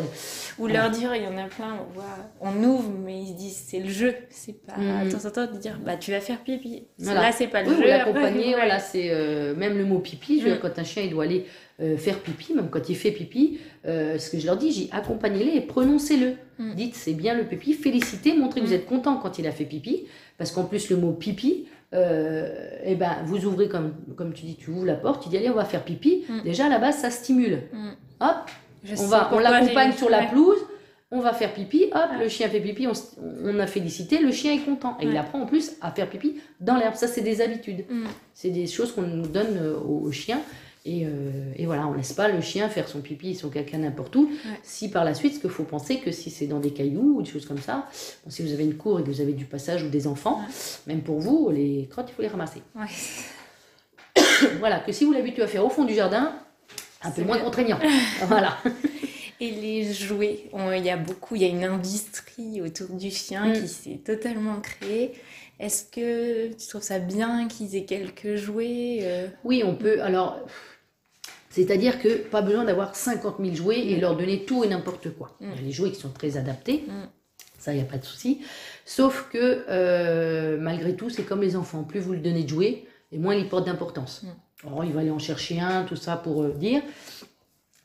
Ou leur dire, il y en a plein, on, voit, on ouvre, mais ils se disent c'est le jeu. C'est pas mm. de temps en temps de dire bah tu vas faire pipi. Là, c'est pas le jeu. L'accompagner, voilà, c'est euh, même le mot pipi. Je mm. quand un chien il doit aller euh, faire pipi, même quand il fait pipi, euh, ce que je leur dis, j'ai accompagnez-les et prononcez-le. Mm. Dites c'est bien le pipi, félicitez, montrez que vous mm. êtes content quand il a fait pipi, parce qu'en plus le mot pipi, euh, eh ben, vous ouvrez comme, comme tu dis, tu ouvres la porte, tu dis allez on va faire pipi. Mm. Déjà à la base ça stimule. Hop, on va, on l'accompagne sur la pelouse. On va faire pipi, hop, le chien fait pipi, on, a félicité, le chien est content. Et il apprend en plus à faire pipi dans l'herbe. Ça, c'est des habitudes. C'est des choses qu'on nous donne aux chiens. Euh, et, voilà, on laisse pas le chien faire son pipi, son caca n'importe où. Si par la suite, ce qu'il faut penser, que si c'est dans des cailloux ou des choses comme ça, si vous avez une cour et que vous avez du passage ou des enfants, même pour vous, les crottes, il faut les ramasser. voilà, que si vous l'habituez à faire au fond du jardin, un peu moins contraignant. voilà. Et les jouets, il y a beaucoup, il y a une industrie autour du chien mm. qui s'est totalement créée. Est-ce que tu trouves ça bien qu'ils aient quelques jouets euh? Oui, on peut. Alors, c'est-à-dire que pas besoin d'avoir 50 000 jouets et mm. leur donner tout et n'importe quoi. Il y a les jouets qui sont très adaptés, mm. ça, il n'y a pas de souci. Sauf que, euh, malgré tout, c'est comme les enfants. Plus vous le donnez de jouets, et moins il porte d'importance. Mm. il va aller en chercher un, tout ça pour euh, dire.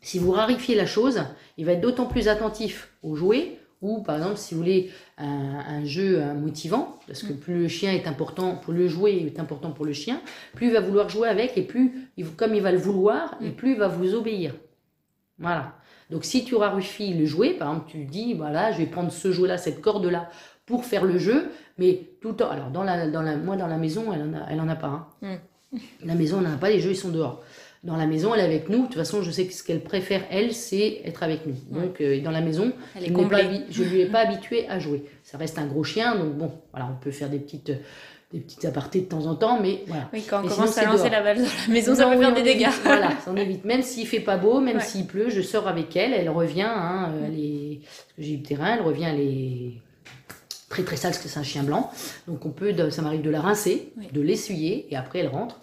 Si vous rarifiez la chose, il va être d'autant plus attentif aux jouets ou par exemple, si vous voulez un, jeu motivant, parce que plus le chien est important, pour le jouer est important pour le chien, plus il va vouloir jouer avec et plus, comme il va le vouloir, et plus il va vous obéir. Voilà. Donc si tu rarifies le jouet, par exemple, tu dis, voilà, je vais prendre ce jouet-là, cette corde-là, pour faire le jeu, mais tout le temps. Alors, dans la, dans la, moi, dans la maison, elle en a, elle en a pas. Hein. Mm. La maison, on n'en a pas, les jeux, ils sont dehors dans la maison, elle est avec nous. De toute façon, je sais que ce qu'elle préfère, elle, c'est être avec nous. Donc, euh, dans la maison, je ne lui ai pas habitué à jouer. Ça reste un gros chien, donc bon, voilà, on peut faire des petites, des petites apartés de temps en temps, mais voilà. Oui, quand on commence à lancer la balle dans la maison, ça peut faire des dégâts. voilà, ça en évite. Même s'il fait pas beau, même s'il pleut, je sors avec elle, elle revient, hein, elle est... parce que j'ai eu le terrain, elle revient, elle est très très sale parce que c'est un chien blanc. Donc on peut, ça m'arrive de la rincer, de l'essuyer, et après elle rentre.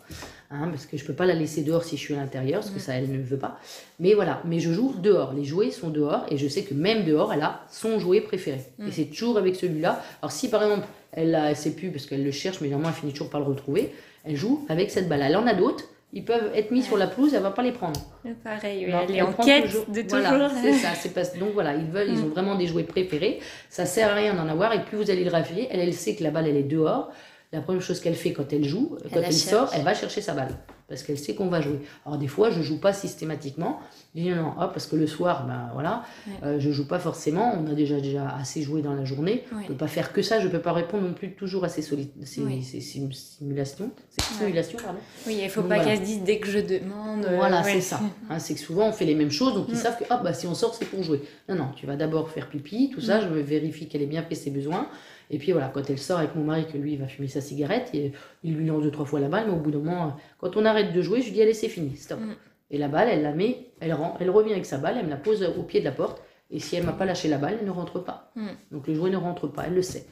Hein, parce que je peux pas la laisser dehors si je suis à l'intérieur, parce que ça, elle ne veut pas. Mais voilà, mais je joue dehors. Les jouets sont dehors, et je sais que même dehors, elle a son jouet préféré. Et mm. c'est toujours avec celui-là. Alors si par exemple, elle ne sait plus, parce qu'elle le cherche, mais normalement, elle finit toujours par le retrouver, elle joue avec cette balle. Elle en a d'autres, ils peuvent être mis sur la pelouse, elle va pas les prendre. Pareil, elle est en quête de toujours. Voilà, c'est ça. C'est Donc voilà, ils veulent, ils ont mm. vraiment des jouets préférés. Ça sert à rien d'en avoir, et plus vous allez le raffiner, elle, elle sait que la balle, elle est dehors la première chose qu'elle fait quand elle joue, quand elle sort, elle va chercher sa balle parce qu'elle sait qu'on va jouer. Alors des fois, je joue pas systématiquement. Je dis non, non parce que le soir, ben voilà, euh, je joue pas forcément. On a déjà déjà assez joué dans la journée. Je ne peux pas faire que ça. Je peux pas répondre non plus toujours à ces, ces, ces simulations. Ces simulations, pardon. Oui, il faut pas qu'elle se dise dès que je demande. Euh, voilà, c'est ça. Hein, c'est que souvent on fait les mêmes choses, donc ils mm. savent que bah, si on sort, c'est pour jouer. Non, non, tu vas d'abord faire pipi, tout ça. Mm. Je me vérifie qu'elle ait bien fait ses besoins. Et puis voilà, quand elle sort avec mon mari, que lui il va fumer sa cigarette, il, lui lance deux, trois fois la balle, mais au bout d'un moment, quand on arrête de jouer, je lui dis allez, c'est fini, stop. Mm. Et la balle, elle la met, elle, rentre, elle revient avec sa balle, elle me la pose au pied de la porte, et si elle m'a pas lâché la balle, elle ne rentre pas. Mm. Donc le jouet ne rentre pas, elle le sait.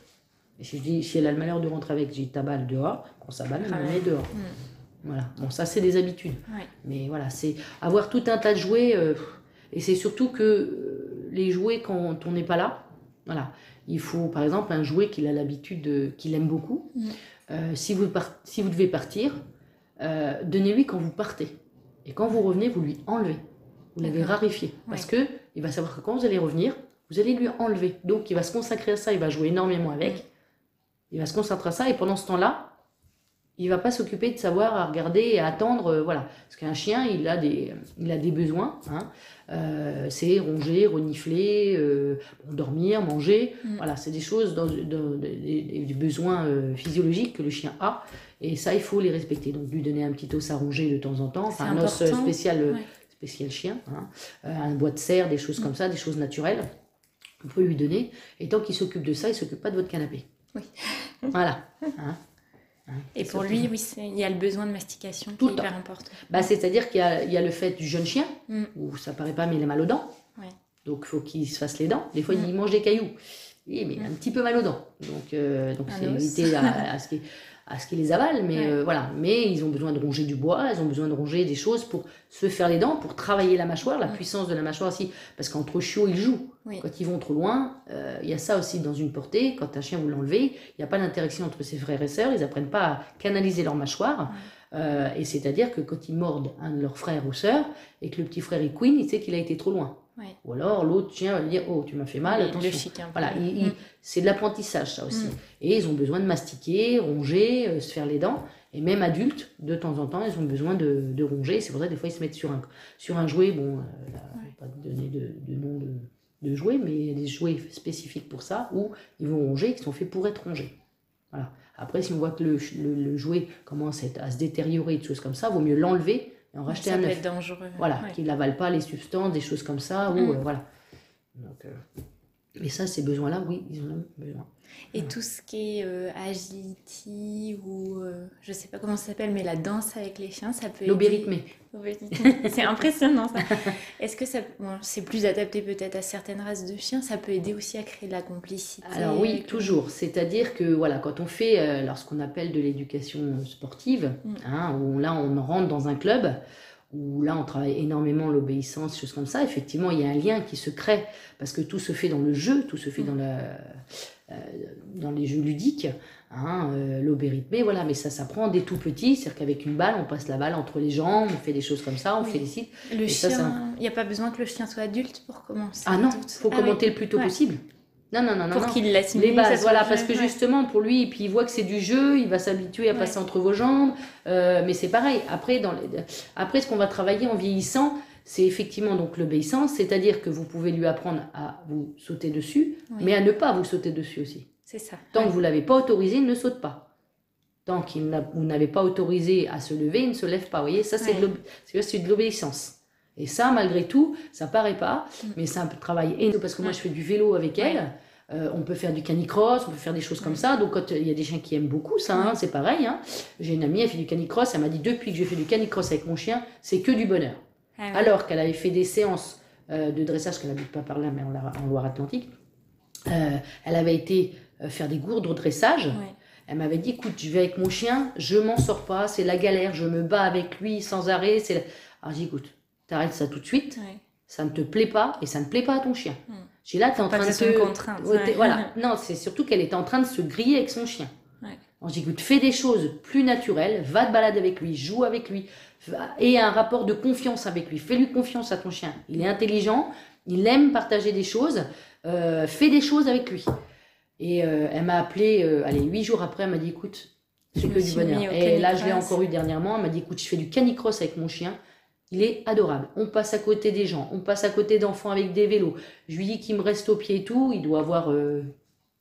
Et si je dis, si elle a le malheur de rentrer avec, j'ai ta balle dehors, quand sa balle, elle la met dehors. Mm. Voilà, bon, ça c'est des habitudes. Mais voilà, c'est avoir tout un tas de jouets, euh, et c'est surtout que euh, les jouets, quand on n'est pas là, voilà, il faut, par exemple, un jouet qu'il a l'habitude, qu'il aime beaucoup. Mm. Euh, si, vous si vous devez partir, euh, donnez-lui quand vous partez. Et quand vous revenez, vous lui enlevez. Vous l'avez rarifié. Parce que il va savoir que quand vous allez revenir, vous allez lui enlever. Donc il va se consacrer à ça, il va jouer énormément avec. Mm. Il va se concentrer à ça. Et pendant ce temps-là, il va pas s'occuper de savoir à regarder et à attendre, euh, voilà. Parce qu'un chien, il a des, il a des besoins. Hein. Euh, c'est ronger, renifler, euh, dormir, manger. Mm. Voilà, c'est des choses, dans, des, besoins physiologiques que le chien a. Et ça, il faut les respecter. Donc lui donner un petit os à ronger de temps en temps, enfin, un os spécial, spécial chien, hein. un bois de serre, des choses mm. comme ça, des choses naturelles. Vous pouvez lui donner. Et tant qu'il s'occupe de ça, il s'occupe pas de votre canapé. Oui. voilà. Hein. Hein, et pour lui, oui, il y a le besoin de mastication Tout qui est hyper important. Bah, C'est-à-dire qu'il y, y, a le fait du jeune chien, mm. où ça paraît pas, mais il a mal aux dents. Donc il faut qu'il se fasse les dents. Des fois, il mm. mange des cailloux. Oui, mais il a un petit peu mal aux dents. Donc, euh, donc c'est éviter à, à, ce qu'il à ce qu'ils les avalent, mais euh, voilà. Mais ils ont besoin de ronger du bois, ils ont besoin de ronger des choses pour se faire les dents, pour travailler la mâchoire, la puissance de la mâchoire aussi. Parce qu'entre chiots, ils jouent. Quand ils vont trop loin, euh, il y a ça aussi dans une portée. Quand un chien vous l'enlevez, il n'y a pas d'interaction entre ses frères et sœurs, ils n'apprennent pas à canaliser leur mâchoire. Euh, et c'est-à-dire que quand ils mordent un de leurs frères ou sœurs, et que le petit frère est queen, il sait qu'il a été trop loin. Ou alors l'autre chien va lui dire Oh, tu m'as fait mal, attention. Voilà, mm. c'est de l'apprentissage ça aussi. Mm. Et ils ont besoin de mastiquer, ronger, euh, se faire les dents. Et même adultes, de temps en temps, ils ont besoin de, de ronger. C'est pour ça que des fois ils se mettent sur un, sur un jouet. Bon, euh, ne vais pas donner de, de nom de, de jouet, mais il y a des jouets spécifiques pour ça où ils vont ronger, qui sont faits pour être rongés. Voilà. Après, si on voit que le, le, jouet commence à, se détériorer, des choses comme ça, il vaut mieux l'enlever et en racheter ça un peut être dangereux. Voilà, qui qu'il n'avale pas les substances, des choses comme ça. Ou, mm. euh, voilà. Donc, euh, ça, ces besoins-là, oui, ils en ont besoin. Et tout ce qui est euh, agility ou euh, je sais pas comment ça s'appelle, mais la danse avec les chiens, ça peut. L'obérythmé. C'est impressionnant ça. Est-ce que ça, c'est plus adapté peut-être à certaines races de chiens, ça peut aider aussi à créer de la complicité Alors oui, toujours. C'est-à-dire que voilà, quand on fait euh, lorsqu'on appelle de l'éducation sportive, mm. hein, où là on rentre dans un club, où là on travaille énormément l'obéissance, choses comme ça, effectivement il y a un lien qui se crée, parce que tout se fait dans le jeu, tout se fait mm. dans, la, euh, dans les jeux ludiques, hein, euh, voilà, mais ça s'apprend dès tout petit, c'est-à-dire qu'avec une balle, on passe la balle entre les jambes, on fait des choses comme ça, on félicite. Le chien, il n'y a pas besoin que le chien soit adulte pour commencer. Ah non, il faut ah commenter le plus tôt possible. Non, non, non, non. Pour qu'il l'assimile. Les bases, voilà, parce que justement, pour lui, puis il voit que c'est du jeu, il va s'habituer à passer entre vos jambes. Euh, mais c'est pareil. Après, dans Après, ce qu'on va travailler en vieillissant, c'est effectivement donc l'obéissance, c'est-à-dire que vous pouvez lui apprendre à vous sauter dessus, mais à ne pas vous sauter dessus aussi. C'est ça. Tant que vous ne l'avez pas autorisé, il ne saute pas. Tant que vous n'avez pas autorisé à se lever, il ne se lève pas. Vous voyez, ça c'est de l'obéissance. Et ça, malgré tout, ça paraît pas, mm. mais c'est un travail énorme parce que moi je fais du vélo avec elle. Euh, on peut faire du canicross, on peut faire des choses comme ça. Donc, quand il y a des chiens qui aiment beaucoup ça, hein, c'est pareil. Hein. J'ai une amie, elle fait du canicross. Elle m'a dit depuis que j'ai fait du canicross avec mon chien, c'est que du bonheur. Ah Alors qu'elle avait fait des séances euh, de dressage, qu'elle n'habite pas par là, mais en, Loire-Atlantique, euh, elle avait été faire des cours de dressage. Elle m'avait dit écoute, je vais avec mon chien, je m'en sors pas, c'est la galère, je me bats avec lui sans arrêt. C'est Alors, j'ai dit écoute, t'arrêtes ça tout de suite, ça ne te plaît pas et ça ne plaît pas à ton chien. Hmm. J'ai là, tu es en train de se. contrainte. Voilà. Non, c'est surtout qu'elle était en train de se griller avec son chien. Ouais. j'ai dit, fais des choses plus naturelles, va te balader avec lui, joue avec lui, et un rapport de confiance avec lui. Fais-lui confiance à ton chien. Il est intelligent, il aime partager des choses, euh, fais des choses avec lui. Et euh, elle m'a appelé, euh, allez, huit jours après, elle m'a dit, écoute, C'est que du bonheur. Et là, je l'ai encore eu dernièrement. Elle m'a dit écoute, je fais du canicross avec mon chien. Il est adorable. On passe à côté des gens, on passe à côté d'enfants avec des vélos. Je lui dis qu'il me reste au pied et tout. Il doit avoir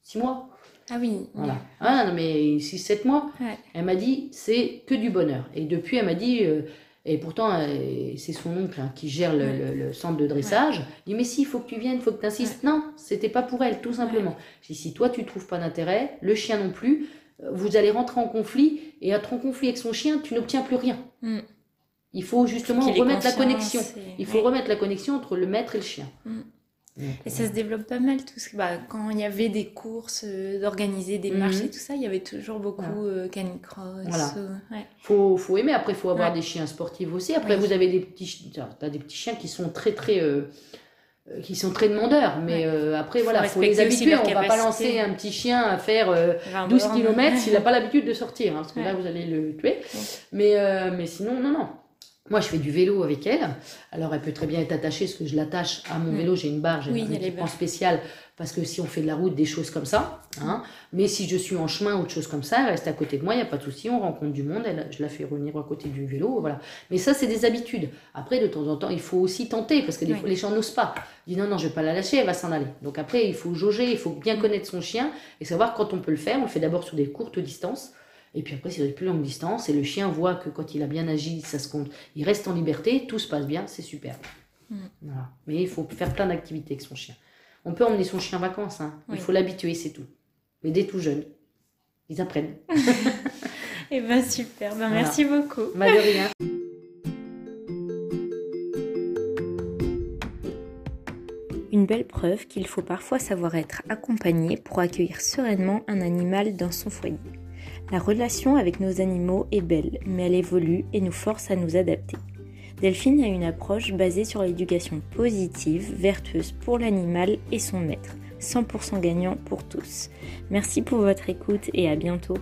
6 mois. Ah oui. Voilà. Ah non, mais 6-7 mois. Elle m'a dit, c'est que du bonheur. Et depuis, elle m'a dit, euh, et pourtant, euh, c'est son oncle hein, qui gère le, centre de dressage. Il dit, mais si, il faut que tu viennes, il faut que tu insistes. Non, c'était pas pour elle, tout simplement. Dit, si toi, tu trouves pas d'intérêt, le chien non plus, euh, vous allez rentrer en conflit. Et être en conflit avec son chien, tu n'obtiens plus rien. Mm. Il faut justement remettre la connexion. Il faut remettre la connexion entre le maître et le chien. Mm. Et ça se développe pas mal, tout ce... bah, quand il y avait des courses, euh, d'organiser des mhm. et tout ça, il y avait toujours beaucoup euh, canicross. Voilà. ouais. faut, faut aimer, après il faut avoir des chiens sportifs aussi. Après vous avez des petits, as des petits chiens qui sont très très... Euh, qui sont très demandeurs, mais après faut voilà, faut les habituer. On va pas lancer un petit chien à faire 12 km s'il n'a pas l'habitude de sortir, hein, parce que là vous allez le tuer. Mais, mais sinon, non, non. Moi, je fais du vélo avec elle. Alors, elle peut très bien être attachée, parce que je l'attache à mon mm. vélo. J'ai une barre, j'ai un équipement spécial, parce que si on fait de la route, des choses comme ça. Hein. Mais si je suis en chemin ou autre chose comme ça, elle reste à côté de moi, il n'y a pas de souci. On rencontre du monde, elle, je la fais revenir à côté du vélo. voilà. Mais ça, c'est des habitudes. Après, de temps en temps, il faut aussi tenter, parce que les gens n'osent pas. Ils disent non, non, je ne vais pas la lâcher, elle va s'en aller. Donc après, il faut jauger, il faut bien mm. connaître son chien et savoir quand on peut le faire. On le fait d'abord sur des courtes distances. Et puis après, c'est de plus longue distance. Et le chien voit que quand il a bien agi, ça se compte. Il reste en liberté, tout se passe bien, c'est super. Mm. Mais il faut faire plein d'activités avec son chien. On peut emmener son chien en vacances. Hein. Il faut l'habituer, c'est tout. Mais dès tout jeune, ils apprennent. Et eh ben super. Ben, Merci beaucoup. Bah, de rien. Une belle preuve qu'il faut parfois savoir être accompagné pour accueillir sereinement un animal dans son foyer. La relation avec nos animaux est belle, mais elle évolue et nous force à nous adapter. Delphine a une approche basée sur l'éducation positive, vertueuse pour l'animal et son maître, 100% gagnant pour tous. Merci pour votre écoute et à bientôt.